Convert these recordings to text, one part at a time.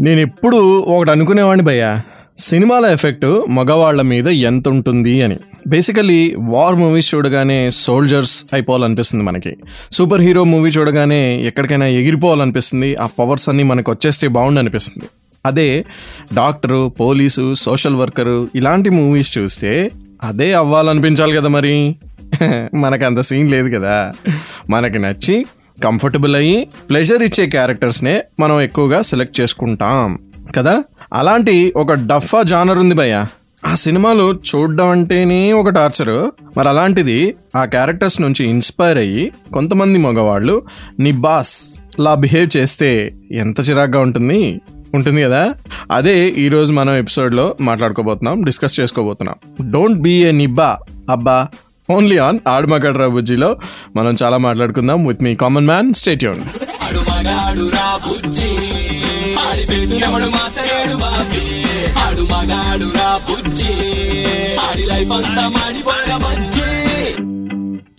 నేను ఎప్పుడు ఒకటి అనుకునేవాడిని భయ్యా. సినిమాల ఎఫెక్ట్ మగవాళ్ళ మీద ఎంత ఉంటుంది అని. బేసికలీ వార్ మూవీస్ చూడగానే సోల్జర్స్ అయిపోవాలనిపిస్తుంది మనకి. సూపర్ హీరో మూవీ చూడగానే ఎక్కడికైనా ఎగిరిపోవాలనిపిస్తుంది ఆ పవర్స్ అన్నీ మనకు వచ్చేస్తే బాగుండు అనిపిస్తుంది అదే డాక్టరు పోలీసు సోషల్ వర్కరు ఇలాంటి మూవీస్ చూస్తే అదే అవ్వాలనిపించాలి కదా మరి. మనకు అంత సీన్ లేదు కదా. మనకి నచ్చి కంఫర్టబుల్ అయ్యి ప్లెజర్ ఇచ్చే క్యారెక్టర్స్నే మనం ఎక్కువగా సెలెక్ట్ చేసుకుంటాం. కదా? అలాంటి ఒక డఫా జానర్ ఉంది భయ్య. ఆ సినిమాలు చూడడం అంటేనే ఒక టార్చరు. మరి అలాంటిది ఆ క్యారెక్టర్స్ నుంచి ఇన్స్పైర్ అయ్యి కొంతమంది మగవాళ్ళు నీ బాస్ లా బిహేవ్ చేస్తే ఎంత చిరాగ్గా ఉంటుంది? ఉంటుంది కదా? అదే ఈరోజు మనం ఎపిసోడ్లో మాట్లాడుకోబోతున్నాం డిస్కస్ చేసుకోబోతున్నాం. డోంట్ బీ ఏ నిబ్బా అబ్బా. ఓన్లీ ఆన్ ఆడమగడ్రా బుజ్జిలో మనం చాలా మాట్లాడుకుందాం. With me common man Bujji.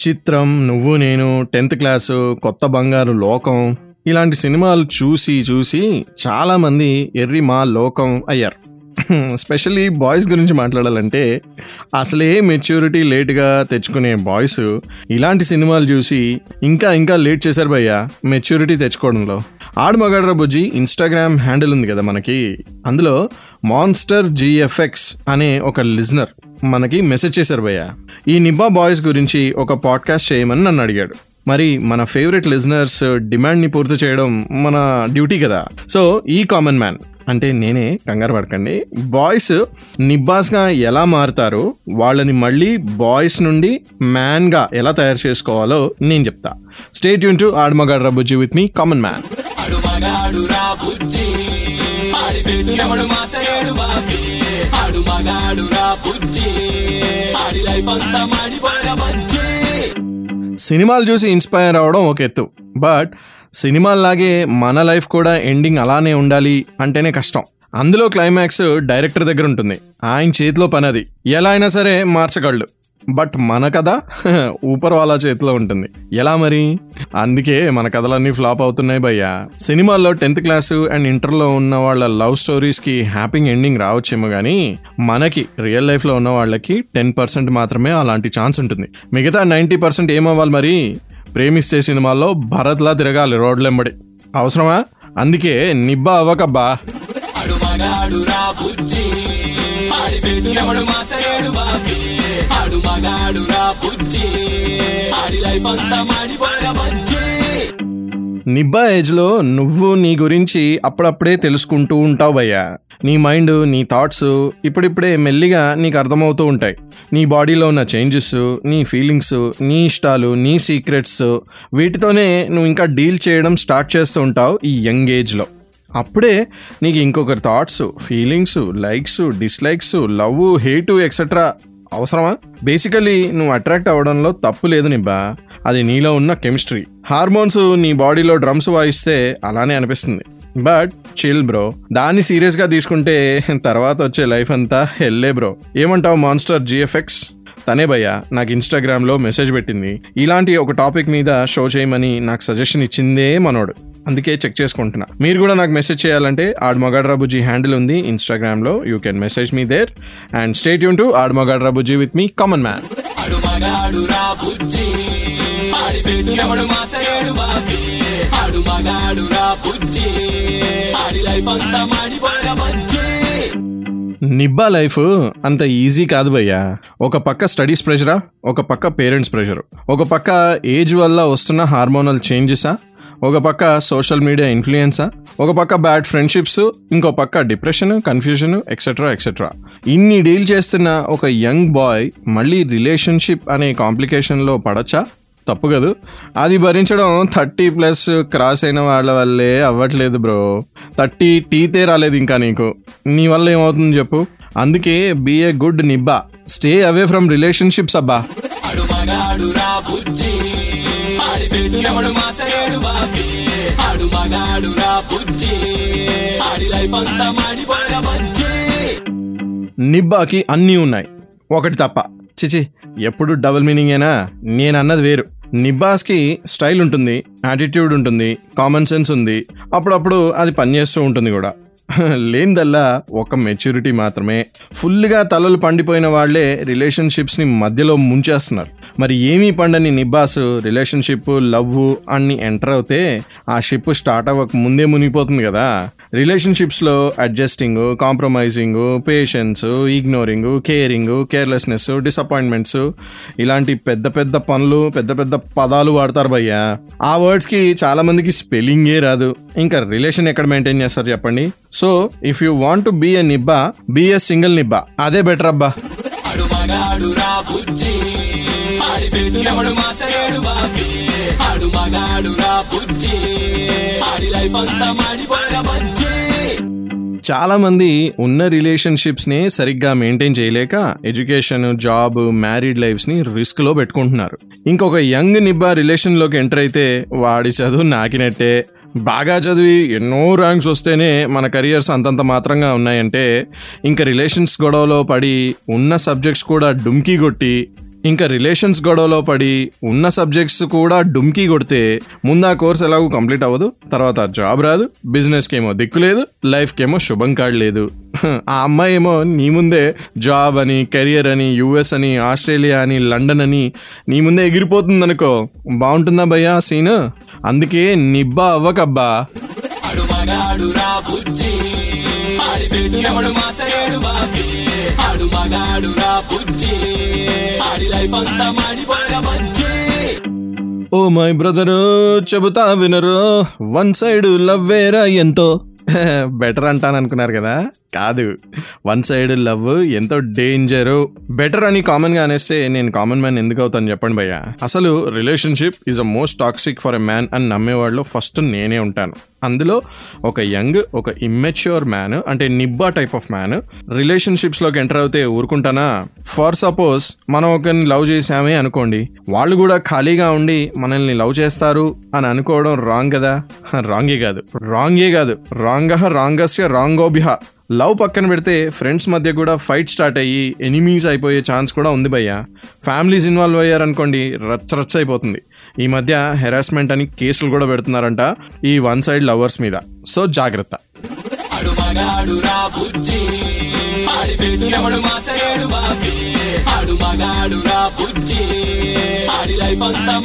చిత్రం నువ్వు నేను టెన్త్ క్లాసు కొత్త బంగారు లోకం. ఇలాంటి సినిమాలు చూసి చూసి చాలా మంది ఎర్రి మా లోకం అయ్యారు. స్పెషల్లీ బాయ్స్ గురించి మాట్లాడాలంటే అసలే మెచ్యూరిటీ లేట్గా తెచ్చుకునే బాయ్స్ ఇలాంటి సినిమాలు చూసి ఇంకా ఇంకా లేట్ చేశారు భయ్య మెచ్యూరిటీ తెచ్చుకోవడంలో. ఆడు మగాడ్రా బుజ్జి ఇన్స్టాగ్రామ్ హ్యాండిల్ ఉంది కదా మనకి. అందులో మాన్స్టర్ జిఎఫ్ఎక్స్ అనే ఒక లిజనర్ మనకి మెసేజ్ చేశారు భయ్య. ఈ నిబ్బా బాయ్స్ గురించి ఒక పాడ్కాస్ట్ చేయమని నన్ను అడిగాడు. మరి మన ఫేవరెట్ లిజనర్స్ డిమాండ్ని పూర్తి చేయడం మన డ్యూటీ కదా. సో ఈ కామన్ మ్యాన్ అంటే నేనే కంగారు పడకండి. బాయ్స్ నిబ్బాస్గా ఎలా మారుతారో వాళ్ళని మళ్ళీ బాయ్స్ నుండి మ్యాన్గా ఎలా తయారు చేసుకోవాలో నేను చెప్తా. స్టేట్ యూన్ టు ఆడమగాడ్ రబుజ్జి విత్ మీ కామన్ మ్యాన్ సినిమాలు చూసి ఇన్స్పైర్ అవడం ఒక ఎత్తు. బట్ సినిమాల్లాగే మన లైఫ్ కూడా ఎండింగ్ అలానే ఉండాలి అంటేనే కష్టం. అందులో క్లైమాక్స్ డైరెక్టర్ దగ్గర ఉంటుంది. ఆయన చేతిలో పని అది. ఎలా అయినా సరే మార్చగలడు. బట్ మన కథ ఊపర్ వాళ్ళ చేతిలో ఉంటుంది. ఎలా మరి? అందుకే మన కథలన్నీ ఫ్లాప్ అవుతున్నాయి భయ్యా. సినిమాల్లో టెన్త్ క్లాసు అండ్ ఇంటర్లో ఉన్న వాళ్ళ లవ్ స్టోరీస్కి హ్యాపీ ఎండింగ్ రావచ్చేమో కానీ మనకి రియల్ లైఫ్లో ఉన్న వాళ్ళకి టెన్ పర్సెంట్ మాత్రమే అలాంటి ఛాన్స్ ఉంటుంది. మిగతా నైంటీ పర్సెంట్ ఏమవ్వాలి మరి? ప్రేమిస్తే సినిమాల్లో భరత్లా తిరగాలి రోడ్లెంబడి. అవసరమా? అందుకే నిబ్బా అవ్వకబ్బా. నిబ్బా ఏజ్లో నువ్వు నీ గురించి అప్పుడప్పుడే తెలుసుకుంటూ ఉంటావు భయ్యా. నీ మైండ్ నీ థాట్స్ ఇప్పుడిప్పుడే మెల్లిగా నీకు అర్థమవుతూ ఉంటాయి. నీ బాడీలో ఉన్న చేంజెస్ నీ ఫీలింగ్స్ నీ ఇష్టాలు నీ సీక్రెట్స్ వీటితోనే నువ్వు ఇంకా డీల్ చేయడం స్టార్ట్ చేస్తూ ఉంటావు ఈ యంగ్ ఏజ్లో. అప్పుడే నీకు ఇంకొకరి thoughts feelings likes dislikes love hate etcetera అవసరమా? బేసికలీ నువ్వు అట్రాక్ట్ అవ్వడంలో తప్పు లేదు నిబ్బా. అది నీలో ఉన్న కెమిస్ట్రీ హార్మోన్స్ నీ బాడీలో డ్రమ్స్ వాయిస్తే అలానే అనిపిస్తుంది. But chill bro. దాన్ని సీరియస్గా తీసుకుంటే తర్వాత వచ్చే లైఫ్ అంతా హెల్లే బ్రో. ఏమంటావు మాన్స్టర్ జిఎఫ్ఎక్స్? తనే భయ్య నాకు ఇన్స్టాగ్రామ్లో మెసేజ్ పెట్టింది. ఇలాంటి ఒక టాపిక్ మీద షో చేయమని నాకు సజెషన్ ఇచ్చిందే మనోడు. అందుకే చెక్ చేసుకుంటున్నా. మీరు కూడా నాకు మెసేజ్ చేయాలంటే ఆడమగాడ్ రాబుజీ హ్యాండిల్ ఉంది ఇన్స్టాగ్రామ్లో. You can message me there. And stay tuned ఆడమగాడ్ రాబుజీ విత్ మీ కామన్ మ్యాన్. ఆడి మాచలేడు ఆడు మగాడు బుజ్జి. ఆడి లైఫ్ అంతా మాడిపోయిన నిబ్బా లైఫ్ అంత ఈజీ కాదు భయ్యా. ఒక పక్క స్టడీస్ ప్రెషరా ఒక పక్క పేరెంట్స్ ప్రెషర్. ఒక పక్క ఏజ్ వల్ల వస్తున్న హార్మోనల్ చేంజెసా ఒక పక్క సోషల్ మీడియా ఇన్ఫ్లుయెన్సా ఒక పక్క బ్యాడ్ ఫ్రెండ్షిప్స్ ఇంకో పక్క డిప్రెషన్ కన్ఫ్యూజన్ ఎక్సెట్రా ఎక్సెట్రా ఇన్ని డీల్ చేస్తున్న ఒక యంగ్ బాయ్ మళ్ళీ రిలేషన్షిప్ అనే కాంప్లికేషన్లో పడచ్చా? తప్పు కదూ. అది భరించడం థర్టీ ప్లస్ క్రాస్ అయిన వాళ్ళ వల్లే అవ్వట్లేదు బ్రో. థర్టీ టీతే రాలేదు ఇంకా నీకు. నీ వల్ల ఏమవుతుంది చెప్పు. అందుకే బీ ఏ గుడ్ నిబ్బా స్టే అవే ఫ్రమ్ రిలేషన్షిప్స్ అబ్బా. నిబ్బాకి అన్నీ ఉన్నాయి. ఒకటి తప్ప. చిచి ఎప్పుడు డబుల్ మీనింగేనా నేను అన్నది వేరు. నిబ్బాస్కి స్టైల్ ఉంటుంది యాటిట్యూడ్ ఉంటుంది కామన్ సెన్స్ ఉంది. అప్పుడప్పుడు అది పనిచేస్తూ ఉంటుంది కూడా. లేనిదల్లా ఒక మెచ్యూరిటీ మాత్రమే. ఫుల్గా తలలు పండిపోయిన వాళ్ళే రిలేషన్షిప్స్ని మధ్యలో ముంచేస్తున్నారు. మరి ఏమీ పండని నిబ్బాస్ రిలేషన్షిప్ లవ్ అన్ని ఎంటర్ అవుతే ఆ షిప్ స్టార్ట్ అవ్వక ముందే మునిగిపోతుంది కదా. రిలేషన్షిప్స్లో adjusting compromising patience ignoring caring carelessness disappointments ఇలాంటి పెద్ద పెద్ద పనులు పెద్ద పెద్ద పదాలు వాడతారు భయ్యా. ఆ వర్డ్స్కి చాలామందికి స్పెల్లింగే రాదు. ఇంకా రిలేషన్ ఎక్కడ మెయింటైన్ చేస్తారు చెప్పండి? So if you want to be a నిబ్బా be a single నిబ్బా అదే బెటర్ అబ్బా. చాలా మంది ఉన్న రిలేషన్షిప్స్ని సరిగ్గా మెయింటైన్ చేయలేక ఎడ్యుకేషన్ జాబ్ మ్యారీడ్ లైఫ్స్ని రిస్క్లో పెట్టుకుంటున్నారు. ఇంకొక యంగ్ నిబ్బా రిలేషన్లోకి ఎంటర్ అయితే వాడి చదువు నాకినట్టే. బాగా చదివి ఎన్నో ర్యాంక్స్ వస్తేనే మన కెరియర్స్ అంతంత మాత్రంగా ఉన్నాయంటే ఇంకా రిలేషన్స్ గొడవలో పడి ఉన్న సబ్జెక్ట్స్ కూడా డుమ్కీ కొట్టి ఇంకా రిలేషన్స్ గొడవలో పడి ఉన్న సబ్జెక్ట్స్ కూడా డుమ్కీ కొడితే ముందు ఆ కోర్స్ ఎలాగో కంప్లీట్ అవ్వదు తర్వాత జాబ్ రాదు బిజినెస్కి ఏమో దిక్కు లేదు లైఫ్కి ఏమో శుభం కాడు లేదు. ఆ అమ్మాయి ఏమో నీ ముందే జాబ్ అని కెరియర్ అని యుఎస్ అని ఆస్ట్రేలియా అని లండన్ అని నీ ముందే ఎగిరిపోతుంది అనుకో బాగుంటుందా భయ్యా సీన్ అందుకే నిబ్బా అవ్వకబ్బా. ఓ మై బ్రదరు చెబుతా వినరు. వన్ సైడ్ లవ్ వేరా ఎంతో. బెటర్ అంటాను అనుకున్నారు కదా? కాదు. వన్ సైడ్ లవ్ ఎంతో డేంజరు. బెటర్ అని కామన్గా అనేస్తే నేను కామన్ మ్యాన్ ఎందుకు అవుతాను చెప్పండి భయ్య? అసలు relationship is a most toxic for a man అని నమ్మేవాళ్ళు ఫస్ట్ నేనే ఉంటాను. అందులో ఒక యంగ్ ఒక ఇమ్మెచ్యూర్ మ్యాన్ అంటే నిబ్బా టైప్ ఆఫ్ మ్యాన్ రిలేషన్షిప్స్లోకి ఎంటర్ అవుతే ఊరుకుంటానా? ఫర్ సపోజ్ మనం ఒకరిని లవ్ చేసామే అనుకోండి వాళ్ళు కూడా ఖాళీగా ఉండి మనల్ని లవ్ చేస్తారు అని అనుకోవడం రాంగ్ కదా? రాంగే కాదు. రాంగే కాదు. రాంగ రాంగస్య రాంగోభిహ లవ్ పక్కన పెడితే ఫ్రెండ్స్ మధ్య కూడా ఫైట్ స్టార్ట్ అయ్యి ఎనిమీస్ అయిపోయే ఛాన్స్ కూడా ఉంది భయ్య. ఫ్యామిలీస్ ఇన్వాల్వ్ అయ్యారనుకోండి రచ్చ రచ్చ అయిపోతుంది. ఈ మధ్య హెరాస్మెంట్ అని కేసులు కూడా పెడుతున్నారంట ఈ వన్ సైడ్ లవర్స్ మీద. సో జాగ్రత్త. ఆడి లైఫ్ అంతా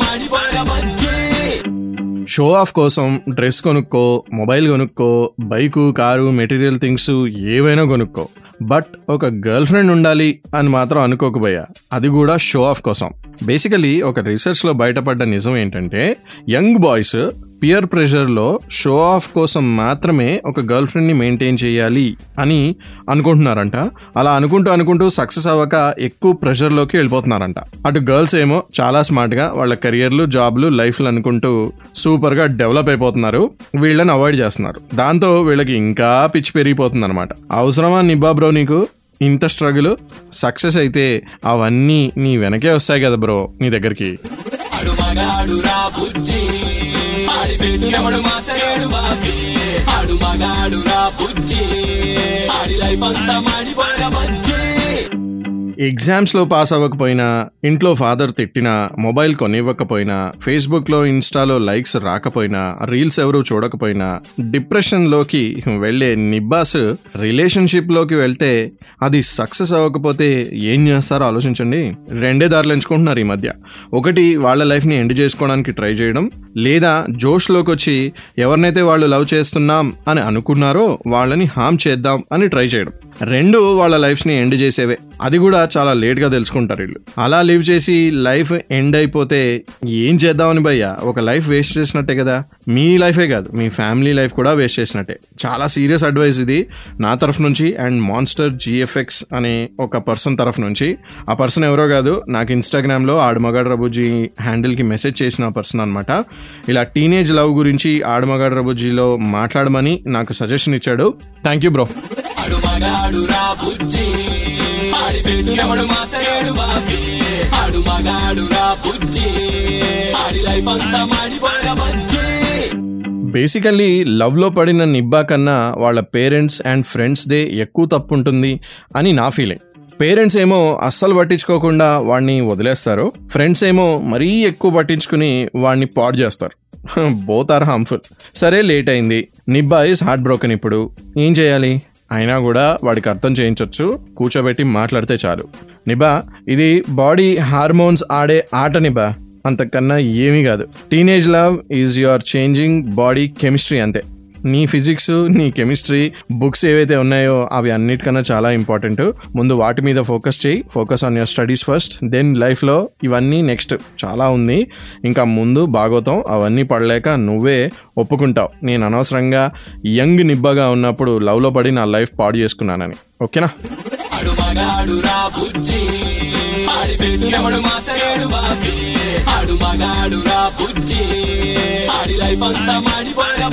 షో ఆఫ్ కోసం డ్రెస్ కొనుక్కో మొబైల్ కొనుక్కో బైకు కారు మెటీరియల్ థింగ్స్ ఏవైనా కొనుక్కో. బట్ ఒక గర్ల్ ఫ్రెండ్ ఉండాలి అని మాత్రం అనుకోకపోయా అది కూడా షో ఆఫ్ కోసం. బేసికలీ ఒక రీసెర్చ్లో బయటపడ్డ నిజం ఏంటంటే యంగ్ బాయ్స్ పియర్ ప్రెషర్లో షో ఆఫ్ కోసం మాత్రమే ఒక గర్ల్ ఫ్రెండ్ని మెయింటైన్ చేయాలి అని అనుకుంటున్నారంట. అలా అనుకుంటూ అనుకుంటూ సక్సెస్ అవ్వక ఎక్కువ ప్రెషర్లోకి వెళ్ళిపోతున్నారంట. అటు గర్ల్స్ ఏమో చాలా స్మార్ట్గా వాళ్ళ కెరియర్లు జాబ్లు లైఫ్లు అనుకుంటూ సూపర్గా డెవలప్ అయిపోతున్నారు. వీళ్ళని అవాయిడ్ చేస్తున్నారు. దాంతో వీళ్ళకి ఇంకా పిచ్చి పెరిగిపోతుంది అనమాట అవసరమా నిబ్బా బ్రో నీకు? ఇంత స్ట్రగుల్ సక్సెస్ అయితే అవన్నీ నీ వెనకే వస్తాయి కదా బ్రో నీ దగ్గరికి. ఆడి పెట్టు మాచలేడు మార్చలేడు బాబీ. ఆడు మగాడు నా బుజ్జి. ఆడి లైఫ్ అంతా మాడిపోయిన బుజ్జి. ఎగ్జామ్స్లో పాస్ అవ్వకపోయినా ఇంట్లో ఫాదర్ తిట్టినా మొబైల్ కొనివ్వకపోయినా ఫేస్బుక్లో ఇన్స్టాలో లైక్స్ రాకపోయినా రీల్స్ ఎవరు చూడకపోయినా డిప్రెషన్లోకి వెళ్ళే నిబ్బాస్ రిలేషన్షిప్లోకి వెళ్తే అది సక్సెస్ అవ్వకపోతే ఏం చేస్తారో ఆలోచించండి. రెండే దారులు ఎంచుకుంటున్నారు ఈ మధ్య. ఒకటి వాళ్ళ లైఫ్ని ఎండ్ చేసుకోవడానికి ట్రై చేయడం లేదా జోష్లోకి వచ్చి ఎవరినైతే వాళ్ళు లవ్ చేస్తున్నాం అని అనుకున్నారో వాళ్ళని హామ్ చేద్దాం అని ట్రై చేయడం. రెండు వాళ్ళ లైఫ్ని ఎండ్ చేసేవే. అది కూడా చాలా లేట్గా తెలుసుకుంటారు వీళ్ళు. అలా లీవ్ చేసి లైఫ్ ఎండ్ అయిపోతే ఏం చేద్దామని భయ్య? ఒక లైఫ్ వేస్ట్ చేసినట్టే కదా. మీ లైఫే కాదు మీ ఫ్యామిలీ లైఫ్ కూడా వేస్ట్ చేసినట్టే. చాలా సీరియస్ అడ్వైస్ ఇది నా తరఫు నుంచి అండ్ మాన్స్టర్ జిఎఫ్ఎక్స్ అనే ఒక పర్సన్ తరఫు నుంచి. ఆ పర్సన్ ఎవరో కాదు నాకు ఇన్స్టాగ్రామ్లో ఆడమగాడు రబుజీ హ్యాండిల్కి మెసేజ్ చేసిన పర్సన్ అనమాట ఇలా టీనేజ్ లవ్ గురించి ఆడమగాడు రబుజీలో మాట్లాడమని నాకు సజెషన్ ఇచ్చాడు. థ్యాంక్ యూ బ్రో ఆడి బాబీ. ఆడు మగాడు రా బుజ్జి. ఆడి లైఫ్ అంతా మాడిపోయిన బజ్జి. బేసికల్లీ లవ్లో పడిన నిబ్బా కన్నా వాళ్ళ పేరెంట్స్ అండ్ ఫ్రెండ్స్దే ఎక్కువ తప్పు ఉంటుంది అని నా ఫీలింగ్. పేరెంట్స్ ఏమో అస్సలు పట్టించుకోకుండా వాడిని వదిలేస్తారు. ఫ్రెండ్స్ ఏమో మరీ ఎక్కువ పట్టించుకుని వాడిని పాడు చేస్తారు. Both are harmful. సరే లేట్ అయింది. నిబ్బా ఇస్ హార్ట్ బ్రోకెన్ ఇప్పుడు. ఏం చేయాలి? అయినా కూడా వాడికి అర్థం చేయించవచ్చు కూర్చోబెట్టి మాట్లాడితే చాలు. నిబా ఇది బాడీ హార్మోన్స్ ఆడే ఆట నిబా. అంతకన్నా ఏమీ కాదు. Teenage love is your changing body chemistry అంతే. నీ ఫిజిక్స్ నీ కెమిస్ట్రీ బుక్స్ ఏవైతే ఉన్నాయో అవి అన్నిటికన్నా చాలా ఇంపార్టెంట్. ముందు వాటి మీద ఫోకస్ చేయి. Focus on your studies first. Then లైఫ్లో ఇవన్నీ నెక్స్ట్. చాలా ఉంది. ఇంకా ముందు బాగోతాం అవన్నీ పడలేక నువ్వే ఒప్పుకుంటావు. నేను అనవసరంగా యంగ్ నిబ్బగా ఉన్నప్పుడు లవ్లో పడి నా లైఫ్ పాడు చేసుకున్నానని. ఓకేనా? ఆడి లైఫ్ అంతా మాడిపోయిన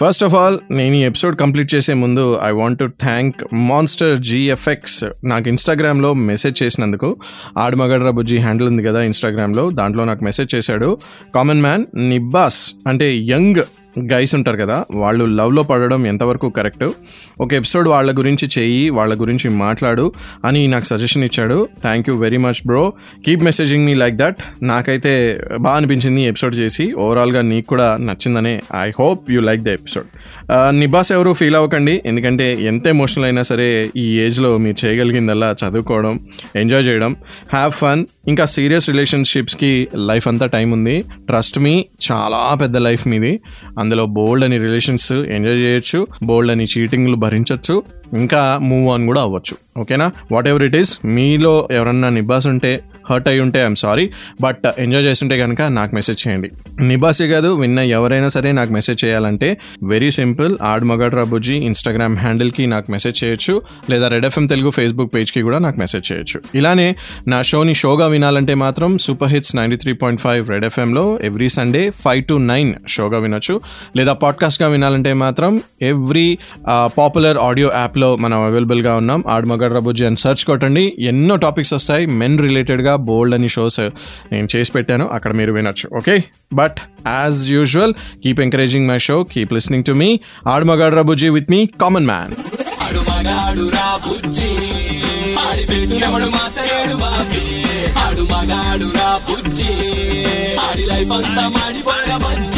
ఫస్ట్ ఆఫ్ ఆల్ నేను ఈ ఎపిసోడ్ కంప్లీట్ చేసే ముందు I want to thank Monster GFX నాకు ఇన్స్టాగ్రామ్లో మెసేజ్ చేసినందుకు. ఆడమగడ్ర బుజ్జి హ్యాండిల్ ఉంది కదా ఇన్స్టాగ్రామ్లో దాంట్లో నాకు మెసేజ్ చేశాడు. కామన్ మ్యాన్ నిబ్బాస్ అంటే యంగ్ గైస్ ఉంటారు కదా వాళ్ళు లవ్లో పడడం ఎంతవరకు కరెక్ట్ ఒక ఎపిసోడ్ వాళ్ళ గురించి చెయ్యి వాళ్ళ గురించి మాట్లాడు అని నాకు సజెషన్ ఇచ్చాడు. Thank you very much bro keep messaging me like that నాకైతే బాగా అనిపించింది ఎపిసోడ్ చేసి. ఓవరాల్గా నీకు కూడా నచ్చిందనే I hope you like the episode నిబాస్ ఎవరు ఫీల్ అవ్వకండి. ఎందుకంటే ఎంత ఎమోషనల్ అయినా సరే ఈ ఏజ్లో మీరు చేయగలిగిందల్లా చదువుకోవడం ఎంజాయ్ చేయడం. హ్యావ్ ఫన్ ఇంకా సీరియస్ రిలేషన్షిప్స్కి లైఫ్ అంతా టైం ఉంది. ట్రస్ట్ మీ చాలా పెద్ద లైఫ్ మీది. అందులో బోల్డ్ అని రిలేషన్స్ ఎంజాయ్ చేయొచ్చు బోల్డ్ అని చీటింగ్లు భరించవచ్చు ఇంకా మూవ్ ఆన్ కూడా అవ్వచ్చు. ఓకేనా వాట్ ఎవర్ ఇట్ ఈస్ మీలో ఎవరన్నా నిబ్బాస్ ఉంటే హర్ట్ అయి ఉంటే ఐఎమ్ సారీ బట్ ఎంజాయ్ చేస్తుంటే కనుక నాకు మెసేజ్ చేయండి. నిబాసే కాదు విన్న ఎవరైనా సరే నాకు మెసేజ్ చేయాలంటే వెరీ సింపుల్ ఆడ్ మగడ్ రాబుజీ ఇన్స్టాగ్రామ్ హ్యాండిల్కి నాకు మెసేజ్ చేయొచ్చు లేదా రెడ్ ఎఫ్ఎం తెలుగు ఫేస్బుక్ పేజ్కి కూడా నాకు మెసేజ్ చేయొచ్చు. ఇలానే నా షోని షోగా వినాలంటే మాత్రం super hits ninety three point five red ఎఫ్ఎంలో every Sunday five to nine షోగా వినొచ్చు లేదా పాడ్కాస్ట్గా వినాలంటే మాత్రం ఎవ్రీ పాపులర్ ఆడియో యాప్లో మనం అవైలబుల్గా ఉన్నాం. ఆడ్ మగడ్ రాబుజీ అని సెర్చ్ కొట్టండి. ఎన్నో టాపిక్స్ వస్తాయి మెన్ రిలేటెడ్గా బోల్డ్ అని షోస్ నేను చేసి పెట్టాను. అక్కడ మీరు వినొచ్చు. Okay but as usual keep encouraging my show keep listening to me ఆడుమగాడు మగాడ్ విత్ మీ కామన్ మ్యాన్ ఆడు మగాడు ఆడి పెట్టు ఎవడు బాబీ. ఆడు మగాడు రా బుజ్జి ఆడి లైఫ్ అంతా మాడిపోయిన బజ్జి.